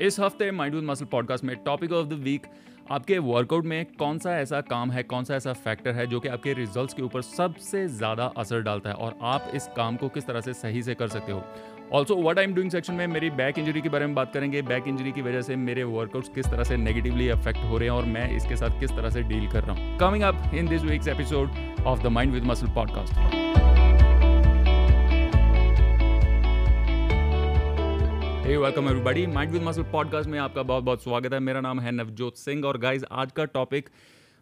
इस हफ़्ते mind with muscle podcast में टॉपिक ऑफ़ द वीक आपके वर्कआउट में कौन सा ऐसा काम है, कौन सा ऐसा फैक्टर है जो कि आपके रिजल्ट्स के ऊपर सबसे ज़्यादा असर डालता है और आप इस काम को किस तरह से सही से कर सकते हो। Also what I am doing section में मेरी बैक इंजरी के बारे में बात करेंगे। बैक इंजरी की वजह से मेरे वर्कआउट्स किस तरह से नेगेटिवली अफेक्ट हो रहे हैं और मैं इसके साथ किस तरह से डील कर रहा हूँ। Coming up in this week's episode of the mind with muscle podcast hey welcome everybody mind with muscle podcast में आपका बहुत बहुत स्वागत है। मेरा नाम है नवजोत सिंह और गाइज़ आज का टॉपिक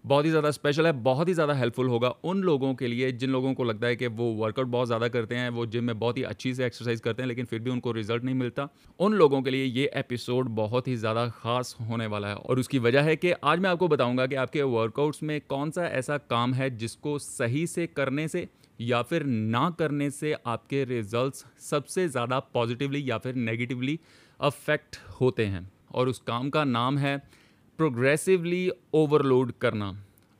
बहुत ही ज़्यादा स्पेशल है, बहुत ही ज़्यादा हेल्पफुल होगा उन लोगों के लिए जिन लोगों को लगता है कि वो वर्कआउट बहुत ज़्यादा करते हैं, वो जिम में बहुत ही अच्छी से एक्सरसाइज करते हैं, लेकिन फिर भी उनको रिज़ल्ट नहीं मिलता। उन लोगों के लिए ये एपिसोड बहुत ही ज़्यादा खास होने वाला है और उसकी वजह है कि आज मैं आपको बताऊँगा कि आपके वर्कआउट्स में कौन सा ऐसा काम है जिसको सही से करने से या फिर ना करने से आपके रिजल्ट्स सबसे ज़्यादा पॉजिटिवली या फिर नेगेटिवली अफेक्ट होते हैं। और उस काम का नाम है प्रोग्रेसिवली ओवरलोड करना।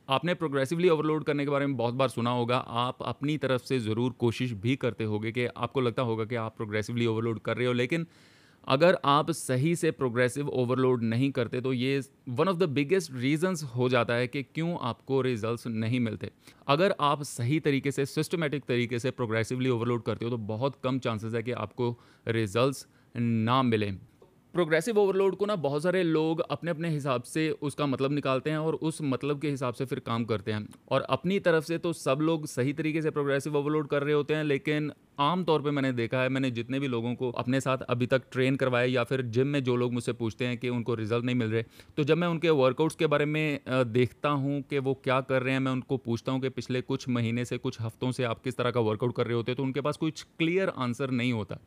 आपने प्रोग्रेसिवली ओवरलोड करने के बारे में बहुत बार सुना होगा। आप अपनी तरफ़ से ज़रूर कोशिश भी करते होगे कि आपको लगता होगा कि आप प्रोग्रेसिवली ओवरलोड कर रहे हो, लेकिन अगर आप सही से प्रोग्रेसिव ओवरलोड नहीं करते तो ये one of the biggest reasons हो जाता है कि क्यों आपको रिजल्ट्स नहीं मिलते। अगर आप सही तरीके से सिस्टमेटिक तरीके से प्रोग्रेसिवली ओवरलोड करते हो तो बहुत कम चांसेस है कि आपको रिजल्ट्स ना मिले। प्रोग्रेसिव ओवरलोड को ना बहुत सारे लोग अपने अपने हिसाब से उसका मतलब निकालते हैं और उस मतलब के हिसाब से फिर काम करते हैं। और अपनी तरफ़ से तो सब लोग सही तरीके से प्रोग्रेसिव ओवरलोड कर रहे होते हैं, लेकिन आम तौर पे मैंने देखा है, मैंने जितने भी लोगों को अपने साथ अभी तक ट्रेन करवाए या फिर जिम में जो लोग मुझसे पूछते हैं कि उनको रिज़ल्ट नहीं मिल रहे तो जब मैं उनके वर्कआउट्स के बारे में देखता हूँ कि वो क्या कर रहे हैं, मैं उनको पूछता हूँ कि पिछले कुछ महीने से, कुछ हफ्तों से आप किस तरह का वर्कआउट कर रहे होते तो उनके पास कुछ क्लियर आंसर नहीं होता।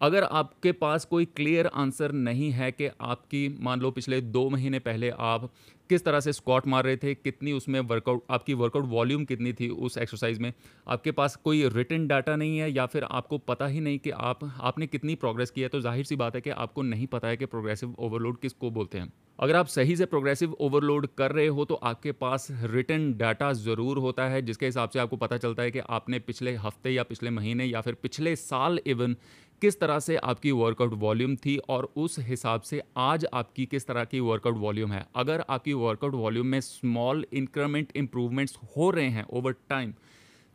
अगर आपके पास कोई क्लियर आंसर नहीं है कि आपकी, मान लो पिछले दो महीने पहले आप किस तरह से स्क्वाट मार रहे थे, कितनी उसमें वर्कआउट आपकी वर्कआउट वॉल्यूम कितनी थी उस एक्सरसाइज में, आपके पास कोई रिटर्न डाटा नहीं है या फिर आपको पता ही नहीं कि आप, आपने कितनी प्रोग्रेस की है तो ज़ाहिर सी बात है कि आपको नहीं पता है कि प्रोग्रेसिव ओवरलोड किसको बोलते हैं। अगर आप सही से प्रोग्रेसिव ओवरलोड कर रहे हो तो आपके पास रिटर्न डाटा ज़रूर होता है, जिसके हिसाब से आपको पता चलता है कि आपने पिछले हफ़्ते या पिछले महीने या फिर पिछले साल इवन किस तरह से आपकी वर्कआउट वॉल्यूम थी और उस हिसाब से आज आपकी किस तरह की वर्कआउट वॉल्यूम है? अगर आपकी वर्कआउट वॉल्यूम में स्मॉल इंक्रीमेंट इंप्रूवमेंट्स हो रहे हैं ओवर टाइम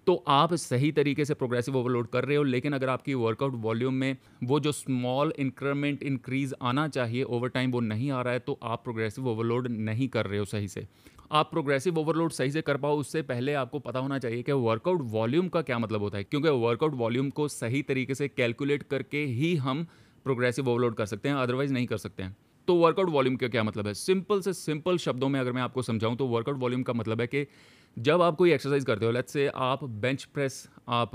तो आप सही तरीके से प्रोग्रेसिव ओवरलोड कर रहे हो, लेकिन अगर आपकी वर्कआउट वॉल्यूम में वो जो स्मॉल इंक्रीमेंट इंक्रीज आना चाहिए ओवर टाइम वो नहीं आ रहा है तो आप प्रोग्रेसिव ओवरलोड नहीं कर रहे हो सही से। आप प्रोग्रेसिव ओवरलोड सही से कर पाओ, उससे पहले आपको पता होना चाहिए कि वर्कआउट वॉल्यूम का क्या मतलब होता है। क्योंकि वर्कआउट वॉल्यूम को सही तरीके से कैलकुलेट करके ही हम प्रोग्रेसिव ओवरलोड कर सकते हैं अदरवाइज़ नहीं कर सकते हैं। तो वर्कआउट वॉल्यूम का क्या मतलब है? सिंपल से सिंपल शब्दों में अगर मैं आपको समझाऊं तो वर्कआउट वॉल्यूम का मतलब है कि जब आप कोई एक्सरसाइज करते हो लेट्स से आप बेंच प्रेस आप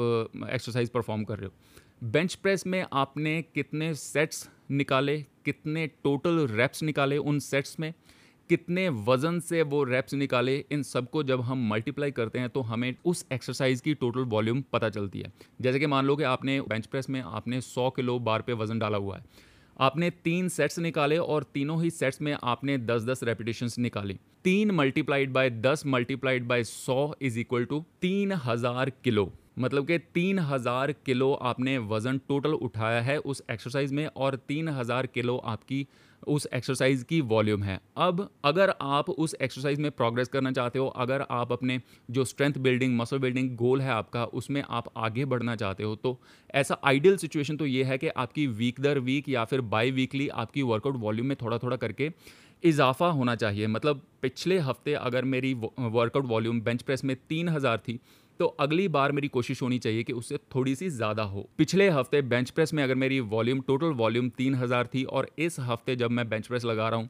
एक्सरसाइज परफॉर्म कर रहे हो। बेंच प्रेस में आपने कितने सेट्स निकाले, कितने टोटल रेप्स निकाले उन सेट्स में? कितने वज़न से वो रेप्स निकाले, इन सबको जब हम मल्टीप्लाई करते हैं तो हमें उस एक्सरसाइज की टोटल वॉल्यूम पता चलती है। जैसे कि मान लो कि आपने बेंच प्रेस में आपने 100 किलो बार पे वज़न डाला हुआ है। आपने तीन सेट्स निकाले और तीनों ही सेट्स में आपने 10 10 रेपिटेशंस निकाली। तीन मल्टीप्लाइड बाय 10 मल्टीप्लाइड बाय सौ इज़ इक्वल टू तीन हज़ार किलो। मतलब कि तीन हज़ार किलो आपने वज़न टोटल उठाया है उस एक्सरसाइज में और तीन हज़ार किलो आपकी उस एक्सरसाइज की वॉल्यूम है। अब, अगर आप उस एक्सरसाइज में प्रोग्रेस करना चाहते हो, अगर आप अपने जो strength building muscle building goal है आपका, उसमें आप आगे बढ़ना चाहते हो तो ऐसा आइडियल सिचुएशन तो ये है कि आपकी वीक दर वीक या फिर बाई वीकली आपकी वर्कआउट वॉल्यूम में थोड़ा थोड़ा करके इजाफा होना चाहिए। मतलब पिछले हफ़्ते अगर मेरी वर्कआउट वॉल्यूम बेंच प्रेस में तीन हज़ार थी तो अगली बार मेरी कोशिश होनी चाहिए कि उससे थोड़ी सी ज़्यादा हो। पिछले हफ़्ते बेंच प्रेस में अगर मेरी वॉल्यूम, टोटल वॉल्यूम तीन हज़ार थी और इस हफ़्ते जब मैं बेंच प्रेस लगा रहा हूँ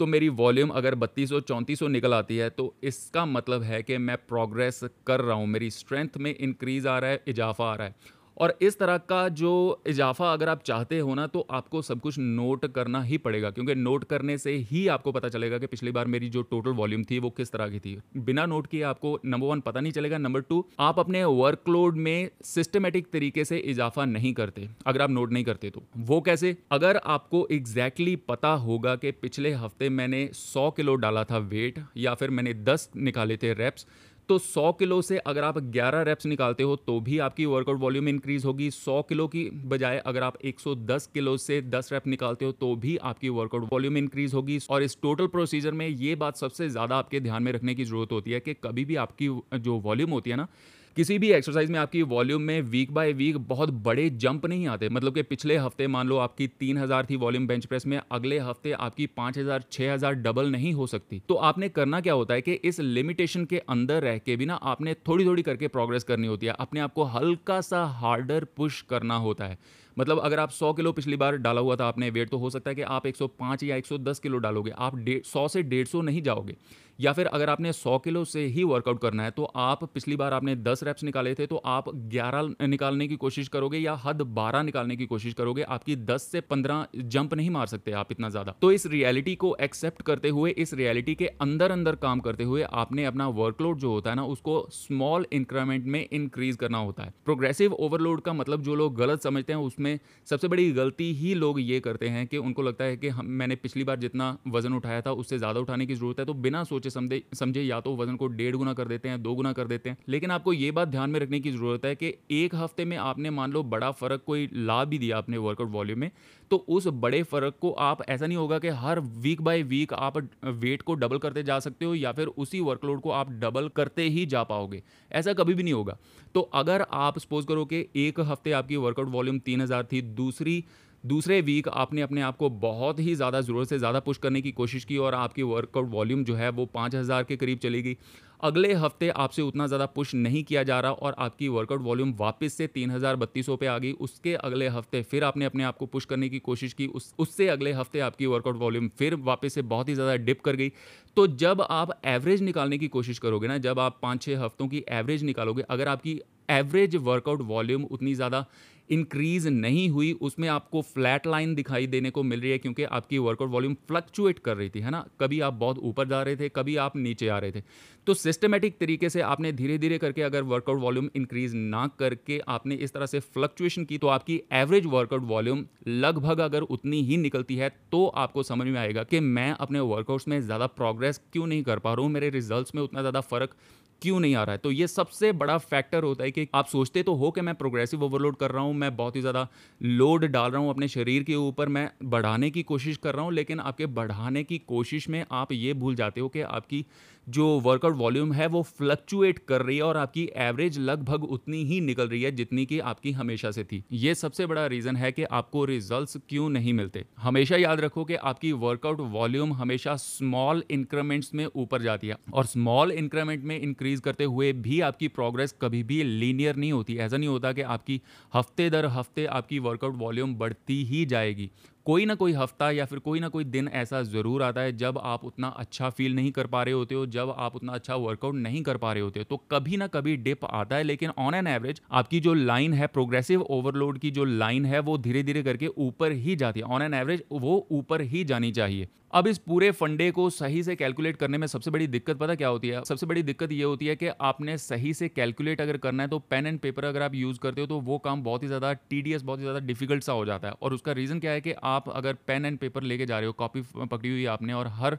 तो मेरी वॉल्यूम अगर बत्तीस सौ चौंतीस सौ निकल आती है तो इसका मतलब है कि मैं प्रोग्रेस कर रहा हूँ। मेरी स्ट्रेंथ में इंक्रीज़ आ रहा है, इजाफा आ रहा है। और इस तरह का जो इजाफा अगर आप चाहते हो ना तो आपको सब कुछ नोट करना ही पड़ेगा, क्योंकि नोट करने से ही आपको पता चलेगा कि पिछली बार मेरी जो टोटल वॉल्यूम थी, वो किस तरह की थी। बिना नोट किए आपको नंबर वन पता नहीं चलेगा नंबर टू आप अपने वर्कलोड में सिस्टमेटिक तरीके से इजाफा नहीं करते, अगर आप नोट नहीं करते तो। वो कैसे? अगर आपको एग्जैक्टली exactly पता होगा कि पिछले हफ़्ते मैंने सौ किलो डाला था वेट या फिर मैंने दस निकाले थे रेप्स तो 100 किलो से अगर आप 11 रेप्स निकालते हो तो भी आपकी वर्कआउट वॉल्यूम इंक्रीज होगी। 100 किलो की बजाय अगर आप 110 किलो से 10 रेप निकालते हो तो भी आपकी वर्कआउट वॉल्यूम इंक्रीज होगी। और इस टोटल प्रोसीजर में ये बात सबसे ज़्यादा आपके ध्यान में रखने की ज़रूरत होती है कि कभी भी आपकी, जो वॉल्यूम होती है ना किसी भी एक्सरसाइज में आपकी वॉल्यूम में वीक बाय वीक बहुत बड़े जंप नहीं आते। मतलब कि पिछले हफ़्ते मान लो आपकी तीन हज़ार थी वॉल्यूम बेंच प्रेस में, अगले हफ़्ते आपकी पाँच हज़ार, छह हज़ार डबल नहीं हो सकती। तो आपने करना क्या होता है कि इस लिमिटेशन के अंदर रह के भी ना आपने थोड़ी थोड़ी करके प्रोग्रेस करनी होती है। अपने आपको हल्का सा हार्डर पुश करना होता है। मतलब अगर आप 100 किलो पिछली बार डाला हुआ था आपने वेट तो हो सकता है कि आप 105 या 110 किलो डालोगे। आप सौ से डेढ़ सौ नहीं जाओगे। या फिर अगर आपने 100 किलो से ही वर्कआउट करना है तो आप पिछली बार आपने 10 रेप्स निकाले थे तो आप 11 निकालने की कोशिश करोगे या हद 12 निकालने की कोशिश करोगे। आपकी 10 से 15 जंप नहीं मार सकते आप इतना ज़्यादा। तो इस रियलिटी को एक्सेप्ट करते हुए, इस रियलिटी के अंदर अंदर काम करते हुए आपने अपना वर्कलोड जो होता है ना, उसको स्मॉल इंक्रीमेंट में इंक्रीज करना होता है। प्रोग्रेसिव ओवरलोड का मतलब जो लोग गलत समझते हैं, उसमें सबसे बड़ी गलती ही लोग ये करते हैं कि उनको लगता है कि हम, मैंने पिछली बार जितना वज़न उठाया था, उससे ज़्यादा उठाने की ज़रूरत है। तो बिना सोचे समझे समझे या तो वज़न को डेढ़ गुना कर देते हैं, दो गुना कर देते हैं। लेकिन आपको ये बात ध्यान में रखने की ज़रूरत है कि एक हफ़्ते में आपने मान लो बड़ा फ़र्क कोई लाभ भी दिया अपने वर्कआउट वॉल्यूम में तो उस बड़े फ़र्क को आप, ऐसा नहीं होगा कि हर वीक बाय वीक आप वेट को डबल करते जा सकते हो या फिर उसी वर्कलोड को आप डबल करते ही जा पाओगे। ऐसा कभी भी नहीं होगा। तो अगर आप सपोज़ करो कि एक हफ़्ते आपकी वर्कआउट वॉल्यूम तीन हज़ार थी। दूसरी, दूसरे वीक आपने अपने आप को बहुत ही ज़्यादा ज़रूरत से ज़्यादा पुश करने की कोशिश की और आपकी वर्कआउट वॉल्यूम जो है वो पाँच हज़ार के करीब चली गई। अगले हफ़्ते आपसे उतना ज़्यादा पुश नहीं किया जा रहा और आपकी वर्कआउट वॉल्यूम वापस से तीन हज़ार बत्तीसों पे आ गई। उसके अगले हफ़्ते फिर आपने अपने आप को पुश करने की कोशिश की। उस, उससे अगले हफ़्ते आपकी वर्कआउट वॉल्यूम फिर वापस से बहुत ही ज़्यादा डिप कर गई। तो जब आप एवरेज निकालने की कोशिश करोगे ना, जब आप पाँच छः हफ्तों की एवरेज निकालोगे, अगर आपकी एवरेज वर्कआउट वॉल्यूम उतनी ज़्यादा इंक्रीज नहीं हुई, उसमें आपको फ्लैट लाइन दिखाई देने को मिल रही है क्योंकि आपकी वर्कआउट वॉल्यूम फ्लक्चुएट कर रही थी, है ना? कभी आप बहुत ऊपर जा रहे थे, कभी आप नीचे आ रहे थे। तो सिस्टमेटिक तरीके से आपने धीरे धीरे करके अगर वर्कआउट वॉल्यूम इंक्रीज ना करके आपने इस तरह से फ्लक्चुएशन की तो आपकी एवरेज वर्कआउट वॉल्यूम लगभग अगर उतनी ही निकलती है तो आपको समझ में आएगा कि मैं अपने वर्कआउट्स में ज़्यादा प्रोग्रेस क्यों नहीं कर पा रहा हूँ, मेरे रिज़ल्ट में उतना ज़्यादा फ़र्क क्यों नहीं आ रहा है? तो ये सबसे बड़ा फैक्टर होता है कि आप सोचते तो हो कि मैं प्रोग्रेसिव ओवरलोड कर रहा हूँ, मैं बहुत ही ज़्यादा लोड डाल रहा हूँ अपने शरीर के ऊपर, मैं बढ़ाने की कोशिश कर रहा हूँ, लेकिन आपके बढ़ाने की कोशिश में आप ये भूल जाते हो कि आपकी जो वर्कआउट वॉल्यूम है, वो फ्लक्चुएट कर रही है और आपकी एवरेज लगभग उतनी ही निकल रही है जितनी कि आपकी हमेशा से थी। ये सबसे बड़ा रीज़न है कि आपको रिजल्ट्स क्यों नहीं मिलते। हमेशा याद रखो कि आपकी वर्कआउट वॉल्यूम हमेशा स्मॉल इंक्रीमेंट्स में ऊपर जाती है और स्मॉल इंक्रीमेंट में इंक्रीज करते हुए भी आपकी प्रोग्रेस कभी भी लीनियर नहीं होती। ऐसा नहीं होता कि आपकी हफ़्ते दर हफ़्ते आपकी वर्कआउट वॉल्यूम बढ़ती ही जाएगी। कोई ना कोई हफ़्ता या फिर कोई ना कोई दिन ऐसा ज़रूर आता है जब आप उतना अच्छा फील नहीं कर पा रहे होते हो, जब आप उतना अच्छा वर्कआउट नहीं कर पा रहे होते हो तो कभी ना कभी डिप आता है, लेकिन ऑन एन एवरेज आपकी जो लाइन है प्रोग्रेसिव ओवरलोड की जो लाइन है, वो धीरे धीरे करके ऊपर ही जाती है। ऑन एन एवरेज वो ऊपर ही जानी चाहिए। अब इस पूरे फंडे को सही से कैलकुलेट करने में सबसे बड़ी दिक्कत पता क्या होती है? सबसे बड़ी दिक्कत ये होती है कि आपने सही से कैलकुलेट अगर करना है तो पेन एंड पेपर अगर आप यूज़ करते हो तो वो काम बहुत ही ज़्यादा टीडीएस बहुत ही ज़्यादा डिफ़िकल्ट सा हो जाता है। और उसका रीज़न क्या है कि आप अगर पेन एंड पेपर लेके जा रहे हो कॉपी पकड़ी हुई आपने और हर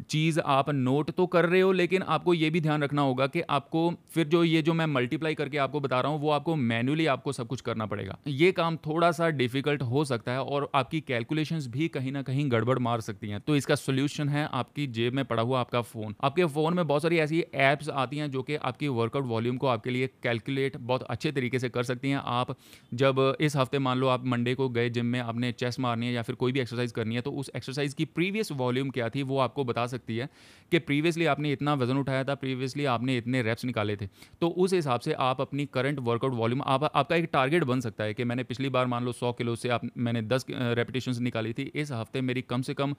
चीज़ आप नोट तो कर रहे हो, लेकिन आपको ये भी ध्यान रखना होगा कि आपको फिर जो ये जो मैं मल्टीप्लाई करके आपको बता रहा हूँ, वो आपको मैनुअली आपको सब कुछ करना पड़ेगा। ये काम थोड़ा सा डिफ़िकल्ट हो सकता है और आपकी कैलकुलेशंस भी कहीं ना कहीं गड़बड़ मार सकती हैं। तो इसका सोल्यूशन है आपकी जेब में पड़ा हुआ आपका फ़ोन आपके फ़ोन में बहुत सारी ऐसी ऐप्स आती हैं जो कि आपकी वर्कआउट वॉल्यूम को आपके लिए कैलकुलेट बहुत अच्छे तरीके से कर सकती हैं। आप जब इस हफ़्ते मान लो आप मंडे को गए जिम में आपने चेस्ट मारनी है या फिर कोई भी एक्सरसाइज करनी है तो उस एक्सरसाइज की प्रीवियस वॉल्यूम क्या थी, वो आपको बता सकती है कि प्रीवियसली आपने इतना वज़न उठाया था प्रीवियसली आपने इतने रेप्स निकाले थे। तो उस हिसाब से आप अपनी करंट वर्कआउट वॉल्यूम आप, आपका एक टारगेट बन सकता है कि मैंने पिछली बार मान लो सौ किलो से आप, मैंने दस रेपिटेशन निकाली थी, इस हफ़्ते मेरी कम से कम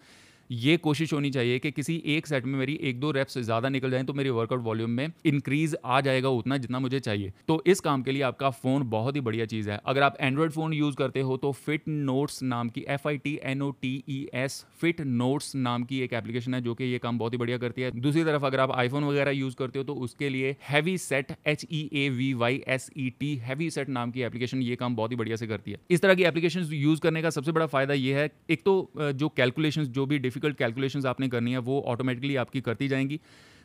ये कोशिश होनी चाहिए कि किसी एक सेट में मेरी एक दो रेप्स ज़्यादा निकल जाए तो मेरी वर्कआउट वॉल्यूम में इंक्रीज आ जाएगा उतना जितना मुझे चाहिए। तो इस काम के लिए आपका फ़ोन बहुत ही बढ़िया चीज़ है। अगर आप एंड्रॉयड फ़ोन यूज़ करते हो तो फिट नोट्स नाम की F I T N O T E S fit notes नाम की एक एप्लीकेशन है जो कि ये काम बहुत ही बढ़िया करती है। दूसरी तरफ़ अगर आप आईफोन वगैरह यूज़ करते हो तो उसके लिए heavy set H E A V Y S E T heavy set नाम की एप्लीकेशन ये काम बहुत ही बढ़िया से करती है। इस तरह की एप्लीकेशन यूज़ करने का सबसे बड़ा फ़ायदा ये है। एक तो जो कैलकुलेशन जो भी डिफ़िकल्ट कैलकुलेशन आपने करनी है, वो ऑटोमेटिकली आपकी करती जाएँगी।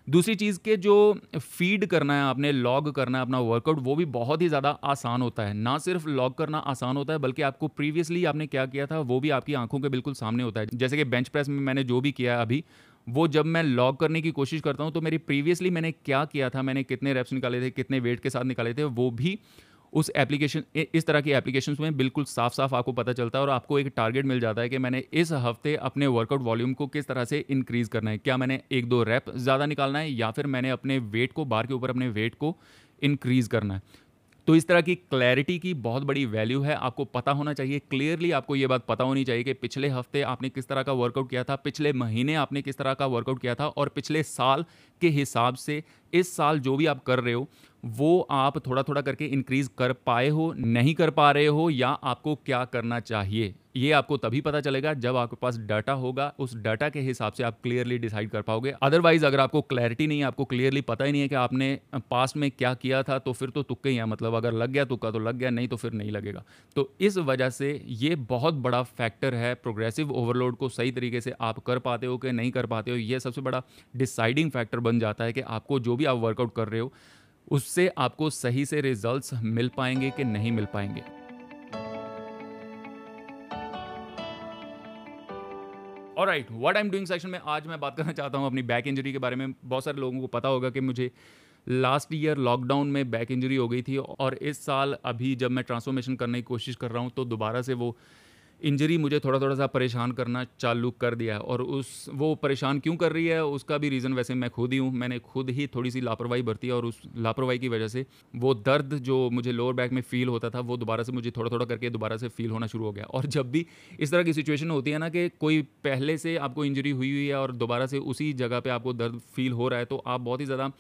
दूसरी चीज़ के जो फ़ीड करना है आपने लॉग करना है अपना वर्कआउट वो भी बहुत ही ज़्यादा आसान होता है। ना सिर्फ़ लॉग करना आसान होता है, बल्कि आपको प्रीवियसली आपने क्या किया था, वो भी आपकी आँखों के बिल्कुल सामने होता है। जैसे कि बेंच प्रेस में मैंने जो भी किया अभी, वो जब मैं लॉग करने की कोशिश करता हूँ तो मेरी प्रीवियसली मैंने क्या किया था, मैंने कितने रेप्स निकाले थे, कितने वेट के साथ निकाले थे, वो भी उस एप्लीकेशन इस तरह की एप्लीकेशन में बिल्कुल साफ़ साफ़ आपको पता चलता है और आपको एक टारगेट मिल जाता है कि मैंने इस हफ़्ते अपने वर्कआउट वॉल्यूम को किस तरह से इंक्रीज़ करना है। क्या मैंने एक दो रैप ज़्यादा निकालना है या फिर मैंने अपने वेट को बार के ऊपर अपने वेट को इंक्रीज़ करना है? तो इस तरह की क्लैरिटी की बहुत बड़ी वैल्यू है, आपको पता होना चाहिए। क्लियरली आपको ये बात पता होनी चाहिए कि पिछले हफ़्ते आपने किस तरह का वर्कआउट किया था, पिछले महीने आपने किस तरह का वर्कआउट किया था और पिछले साल के हिसाब से इस साल जो भी आप कर रहे हो वो आप थोड़ा थोड़ा करके इंक्रीज कर पाए हो, नहीं कर पा रहे हो या आपको क्या करना चाहिए? ये आपको तभी पता चलेगा जब आपके पास डाटा होगा। उस डाटा के हिसाब से आप क्लियरली डिसाइड कर पाओगे। अदरवाइज़ अगर आपको क्लैरिटी नहीं है, आपको क्लियरली पता ही नहीं है कि आपने पास्ट में क्या किया था तो फिर तो तुक्के ही है। मतलब अगर लग गया तुक्का तो लग गया, नहीं तो फिर नहीं लगेगा। तो इस वजह से ये बहुत बड़ा फैक्टर है प्रोग्रेसिव ओवरलोड को सही तरीके से आप कर पाते हो कि नहीं कर पाते हो। ये सबसे बड़ा डिसाइडिंग फैक्टर बन जाता है कि आपको जो भी आप वर्कआउट कर रहे हो उससे आपको सही से रिजल्ट्स मिल पाएँगे कि नहीं मिल पाएँगे। और right what I am doing section में आज मैं बात करना चाहता हूँ अपनी बैक इंजरी के बारे में। बहुत सारे लोगों को पता होगा कि मुझे लास्ट ईयर लॉकडाउन में बैक इंजरी हो गई थी और इस साल अभी जब मैं ट्रांसफॉर्मेशन करने की कोशिश कर रहा हूँ तो दोबारा से वो इंजरी मुझे थोड़ा थोड़ा सा परेशान करना चालू कर दिया है और उस, वो परेशान क्यों कर रही है, उसका भी रीज़न वैसे मैं खुद ही हूँ। मैंने खुद ही थोड़ी सी लापरवाही बरती और उस लापरवाही की वजह से वो दर्द जो मुझे लोअर बैक में फ़ील होता था, वो दोबारा से मुझे थोड़ा थोड़ा करके दोबारा से फ़ील होना शुरू हो गया। और जब भी इस तरह की सिचुएशन होती है ना कि कोई पहले से आपको इंजरी हुई हुई है और दोबारा से उसी जगह पर आपको दर्द फील हो रहा है तो आप बहुत ही ज़्यादा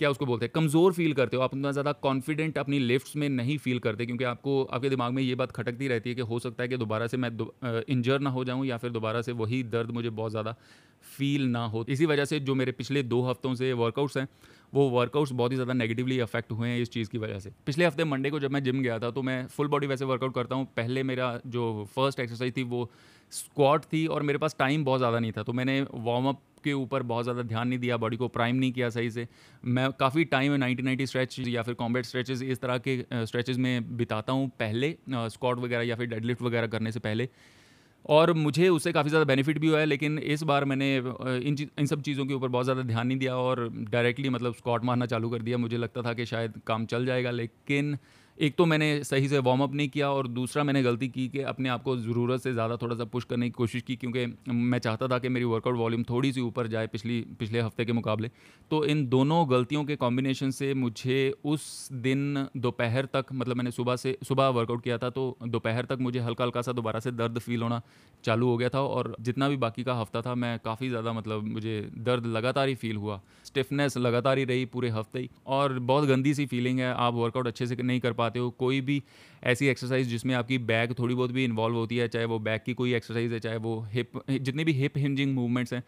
क्या उसको बोलते हैं? कमज़ोर फील करते हो। आप उतना ज़्यादा कॉन्फिडेंट अपनी लिफ्ट्स में नहीं फील करते क्योंकि आपको, आपके दिमाग में ये बात खटकती रहती है कि हो सकता है कि दोबारा से मैं इंजर ना हो जाऊँ या फिर दोबारा से वही दर्द मुझे बहुत ज़्यादा फील ना हो। इसी वजह से जो मेरे पिछले दो हफ्तों से वर्कआउट्स हैं, वो वर्कआउट्स बहुत ही ज़्यादा नेगेटिवली अफेक्ट हुए हैं इस चीज़ की वजह से। पिछले हफ़्ते मंडे को जब मैं जिम गया था तो मैं फुल बॉडी वैसे वर्कआउट करता हूँ। पहले मेरा जो फ़र्स्ट एक्सरसाइज थी, वो स्क्वाट थी और मेरे पास टाइम बहुत ज़्यादा नहीं था। तो मैंने वार्म अप के ऊपर बहुत ज़्यादा ध्यान नहीं दिया बॉडी को प्राइम नहीं किया सही से। मैं काफ़ी टाइम नाइनटी नाइनटी स्ट्रेच या फिर कॉम्बेट स्ट्रेचेस इस तरह के स्ट्रेचेस में बिताता हूँ पहले स्कॉट वगैरह या फिर डेडलिफ्ट वगैरह करने से पहले। और मुझे उससे काफ़ी ज़्यादा बेनिफिट भी हुआ है, लेकिन इस बार मैंने इन इन सब चीज़ों के ऊपर बहुत ज़्यादा ध्यान नहीं दिया और डायरेक्टली मतलब स्कॉट मारना चालू कर दिया। मुझे लगता था कि शायद काम चल जाएगा, लेकिन एक तो मैंने सही से वार्म अप नहीं किया और दूसरा मैंने गलती की कि अपने आप को ज़रूरत से ज़्यादा थोड़ा सा पुश करने की कोशिश की क्योंकि मैं चाहता था कि मेरी वर्कआउट वॉल्यूम थोड़ी सी ऊपर जाए पिछली, पिछले हफ़्ते के मुकाबले। तो इन दोनों गलतियों के कॉम्बिनेशन से मुझे उस दिन दोपहर तक मतलब मैंने सुबह से, सुबह वर्कआउट किया था तो दोपहर तक मुझे हल्का हल्का सा दोबारा से दर्द फील होना चालू हो गया था और जितना भी बाकी का हफ़्ता था, मैं काफ़ी ज़्यादा मतलब मुझे दर्द लगातार ही फील हुआ। स्टिफनेस लगातार ही रही पूरे हफ़्ते ही और बहुत गंदी सी फीलिंग है, आप वर्कआउट अच्छे से नहीं कर पाते हो कोई भी ऐसी एक्सरसाइज जिसमें आपकी बैक थोड़ी बहुत भी इन्वॉल्व होती है चाहे वो बैक की कोई एक्सरसाइज है चाहे वो हिप जितने भी हिप हिंजिंग मूवमेंट्स हैं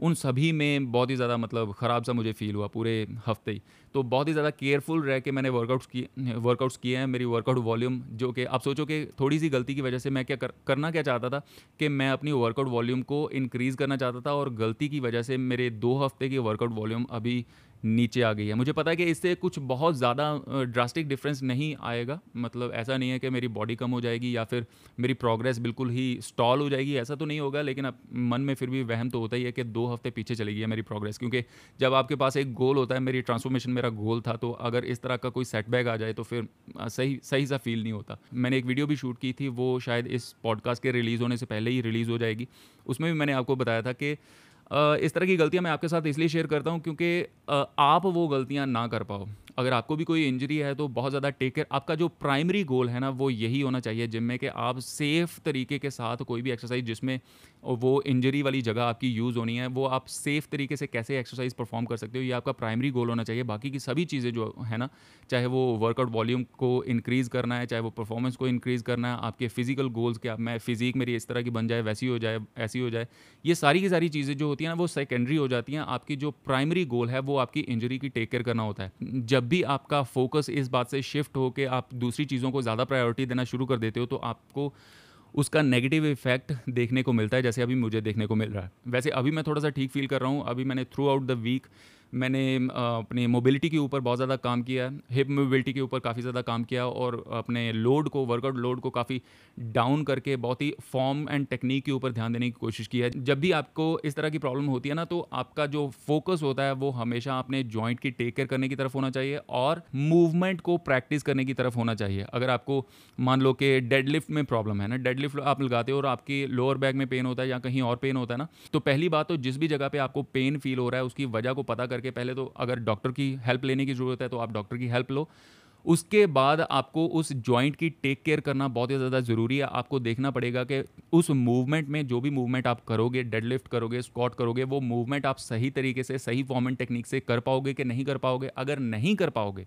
उन सभी में बहुत ही ज़्यादा मतलब ख़राब सा मुझे फील हुआ पूरे हफ़्ते ही। तो बहुत ही ज़्यादा केयरफुल रह के मैंने वर्कआउट्स किए वर्कआउट्स किए हैं मेरी वर्कआउट वॉल्यूम जो कि आप सोचो कि थोड़ी सी गलती की वजह से मैं क्या कर, करना क्या चाहता था कि मैं अपनी वर्कआउट वॉल्यूम को इंक्रीज़ करना चाहता था और गलती की वजह से मेरे दो हफ़्ते की वर्कआउट वॉल्यूम अभी नीचे आ गई है। मुझे पता है कि इससे कुछ बहुत ज़्यादा ड्रास्टिक डिफरेंस नहीं आएगा। मतलब ऐसा नहीं है कि मेरी बॉडी कम हो जाएगी या फिर मेरी प्रोग्रेस बिल्कुल ही स्टॉल हो जाएगी, ऐसा तो नहीं होगा, लेकिन अब मन में फिर भी वहम तो होता ही है कि दो हफ़्ते पीछे चलेगी है मेरी प्रोग्रेस क्योंकि जब आपके पास एक गोल होता है, मेरी ट्रांसफॉर्मेशन मेरा गोल था तो अगर इस तरह का कोई सेटबैक आ जाए तो फिर सही सही सा फील नहीं होता। मैंने एक वीडियो भी शूट की थी, वो शायद इस पॉडकास्ट के रिलीज़ होने से पहले ही रिलीज़ हो जाएगी। उसमें भी मैंने आपको बताया था कि इस तरह की गलतियाँ मैं आपके साथ इसलिए शेयर करता हूँ क्योंकि आप वो गलतियाँ ना कर पाओ। अगर आपको भी कोई इंजरी है तो बहुत ज़्यादा टेक केयर आपका जो प्राइमरी गोल है ना, वो यही होना चाहिए जिम में कि आप सेफ़ तरीके के साथ कोई भी एक्सरसाइज जिसमें वो इंजरी वाली जगह आपकी यूज़ होनी है, वो आप सेफ़ तरीके से कैसे एक्सरसाइज परफॉर्म कर सकते हो, ये आपका प्राइमरी गोल होना चाहिए। बाकी की सभी चीज़ें जो है ना, चाहे वो वर्कआउट वॉल्यूम को इंक्रीज़ करना है, चाहे वो परफॉर्मेंस को इंक्रीज़ करना है, आपके फ़िज़िकल गोल्स के आप, मैं फिजिक मेरी इस तरह की बन जाए, वैसी हो जाए, ऐसी हो जाए, ये सारी की सारी चीज़ें जो होती हैं ना, वो सेकेंडरी हो जाती हैं। आपकी जो प्राइमरी गोल है, वो आपकी इंजरी की टेक केयर करना होता है। जब भी आपका फोकस इस बात से शिफ्ट हो के आप दूसरी चीज़ों को ज़्यादा प्रायोरिटी देना शुरू कर देते हो तो आपको उसका नेगेटिव इफ़ेक्ट देखने को मिलता है, जैसे अभी मुझे देखने को मिल रहा है। वैसे अभी मैं थोड़ा सा ठीक फील कर रहा हूँ। अभी मैंने थ्रू आउट द वीक मैंने अपनी मोबिलिटी के ऊपर बहुत ज़्यादा काम किया हिप मोबिलिटी के ऊपर काफ़ी ज़्यादा काम किया और अपने लोड को वर्कआउट लोड को काफ़ी डाउन करके बहुत ही फॉर्म एंड टेक्निक के ऊपर ध्यान देने की कोशिश की है। जब भी आपको इस तरह की प्रॉब्लम होती है ना तो आपका जो फोकस होता है, वो हमेशा अपने जॉइंट की टेक केयर करने की तरफ़ होना चाहिए और मूवमेंट को प्रैक्टिस करने की तरफ़ होना चाहिए। अगर आपको मान लो कि डेडलिफ्ट में प्रॉब्लम है ना डेडलिफ्ट आप लगाते हो और आपकी लोअर बैक में पेन होता है या कहीं और पेन होता है ना तो पहली बात तो जिस भी जगह पे आपको पेन फील हो रहा है, उसकी वजह को पता करके पहले तो अगर डॉक्टर की हेल्प लेने की ज़रूरत है तो आप डॉक्टर की हेल्प लो। उसके बाद आपको उस जॉइंट की टेक केयर करना बहुत ही ज़्यादा ज़रूरी है। आपको देखना पड़ेगा कि उस मूवमेंट में जो भी मूवमेंट आप करोगे, डेडलिफ्ट करोगे, स्क्वाट करोगे, वो मूवमेंट आप सही तरीके से, सही फॉर्म एंड टेक्निक से कर पाओगे कि नहीं कर पाओगे? अगर नहीं कर पाओगे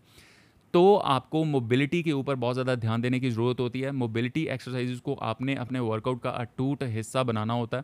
तो आपको मोबिलिटी के ऊपर बहुत ज़्यादा ध्यान देने की ज़रूरत होती है। मोबिलिटी एक्सरसाइज को आपने अपने वर्कआउट का अटूट हिस्सा बनाना होता है।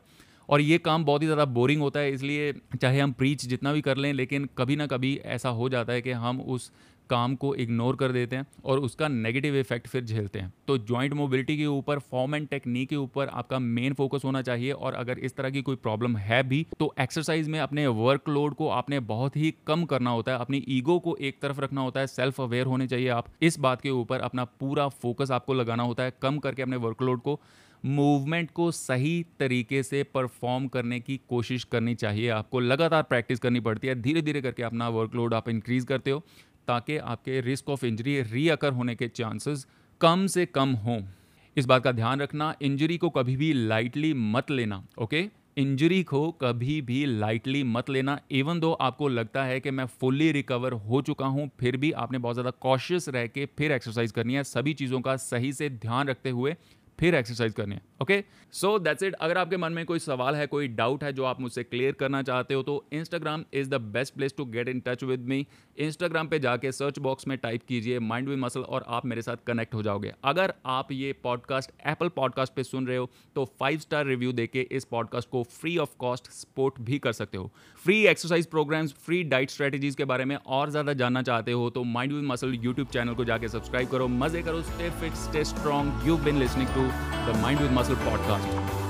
और ये काम बहुत ही ज़्यादा बोरिंग होता है, इसलिए चाहे हम प्रीच जितना भी कर लें, लेकिन कभी ना कभी ऐसा हो जाता है कि हम उस काम को इग्नोर कर देते हैं और उसका नेगेटिव इफ़ेक्ट फिर झेलते हैं। तो जॉइंट मोबिलिटी के ऊपर फॉर्म एंड टेक्निक के ऊपर आपका मेन फोकस होना चाहिए और अगर इस तरह की कोई प्रॉब्लम है भी तो एक्सरसाइज में अपने वर्कलोड को आपने बहुत ही कम करना होता है, अपनी ईगो को एक तरफ़ रखना होता है सेल्फ अवेयर होने चाहिए आप। इस बात के ऊपर अपना पूरा फोकस आपको लगाना होता है, कम करके अपने वर्कलोड को। मूवमेंट को सही तरीके से परफॉर्म करने की कोशिश करनी चाहिए। आपको लगातार प्रैक्टिस करनी पड़ती है। धीरे धीरे करके अपना वर्कलोड आप इंक्रीज करते हो, ताकि आपके रिस्क ऑफ़ इंजरी रीअकर होने के चांसेस कम से कम हों। इस बात का ध्यान रखना इंजरी को कभी भी लाइटली मत लेना ओके इंजरी को कभी भी लाइटली मत लेना। इवन दो आपको लगता है कि मैं फुल्ली रिकवर हो चुका हूँ, फिर भी आपने बहुत ज़्यादा कॉशियस रह के फिर एक्सरसाइज करनी है। सभी चीज़ों का सही से ध्यान रखते हुए फिर एक्सरसाइज करनी है। ओके सो दैट्स इट अगर आपके मन में कोई सवाल है, कोई डाउट है जो आप मुझसे क्लियर करना चाहते हो तो Instagram is the best place to get in touch with me Instagram पे जाके सर्च बॉक्स में टाइप कीजिए माइंड विद मसल और आप मेरे साथ कनेक्ट हो जाओगे। अगर आप ये पॉडकास्ट एप्पल पॉडकास्ट पे सुन रहे हो तो फाइव स्टार रिव्यू देके इस पॉडकास्ट को फ्री ऑफ़ कॉस्ट सपोर्ट भी कर सकते हो। Free exercise programs free diet strategies के बारे में और ज़्यादा जानना चाहते हो तो mind with muscle YouTube channel को जाके सब्सक्राइब करो। मज़े करो stay fit stay strong you been listening to the mind with muscle podcast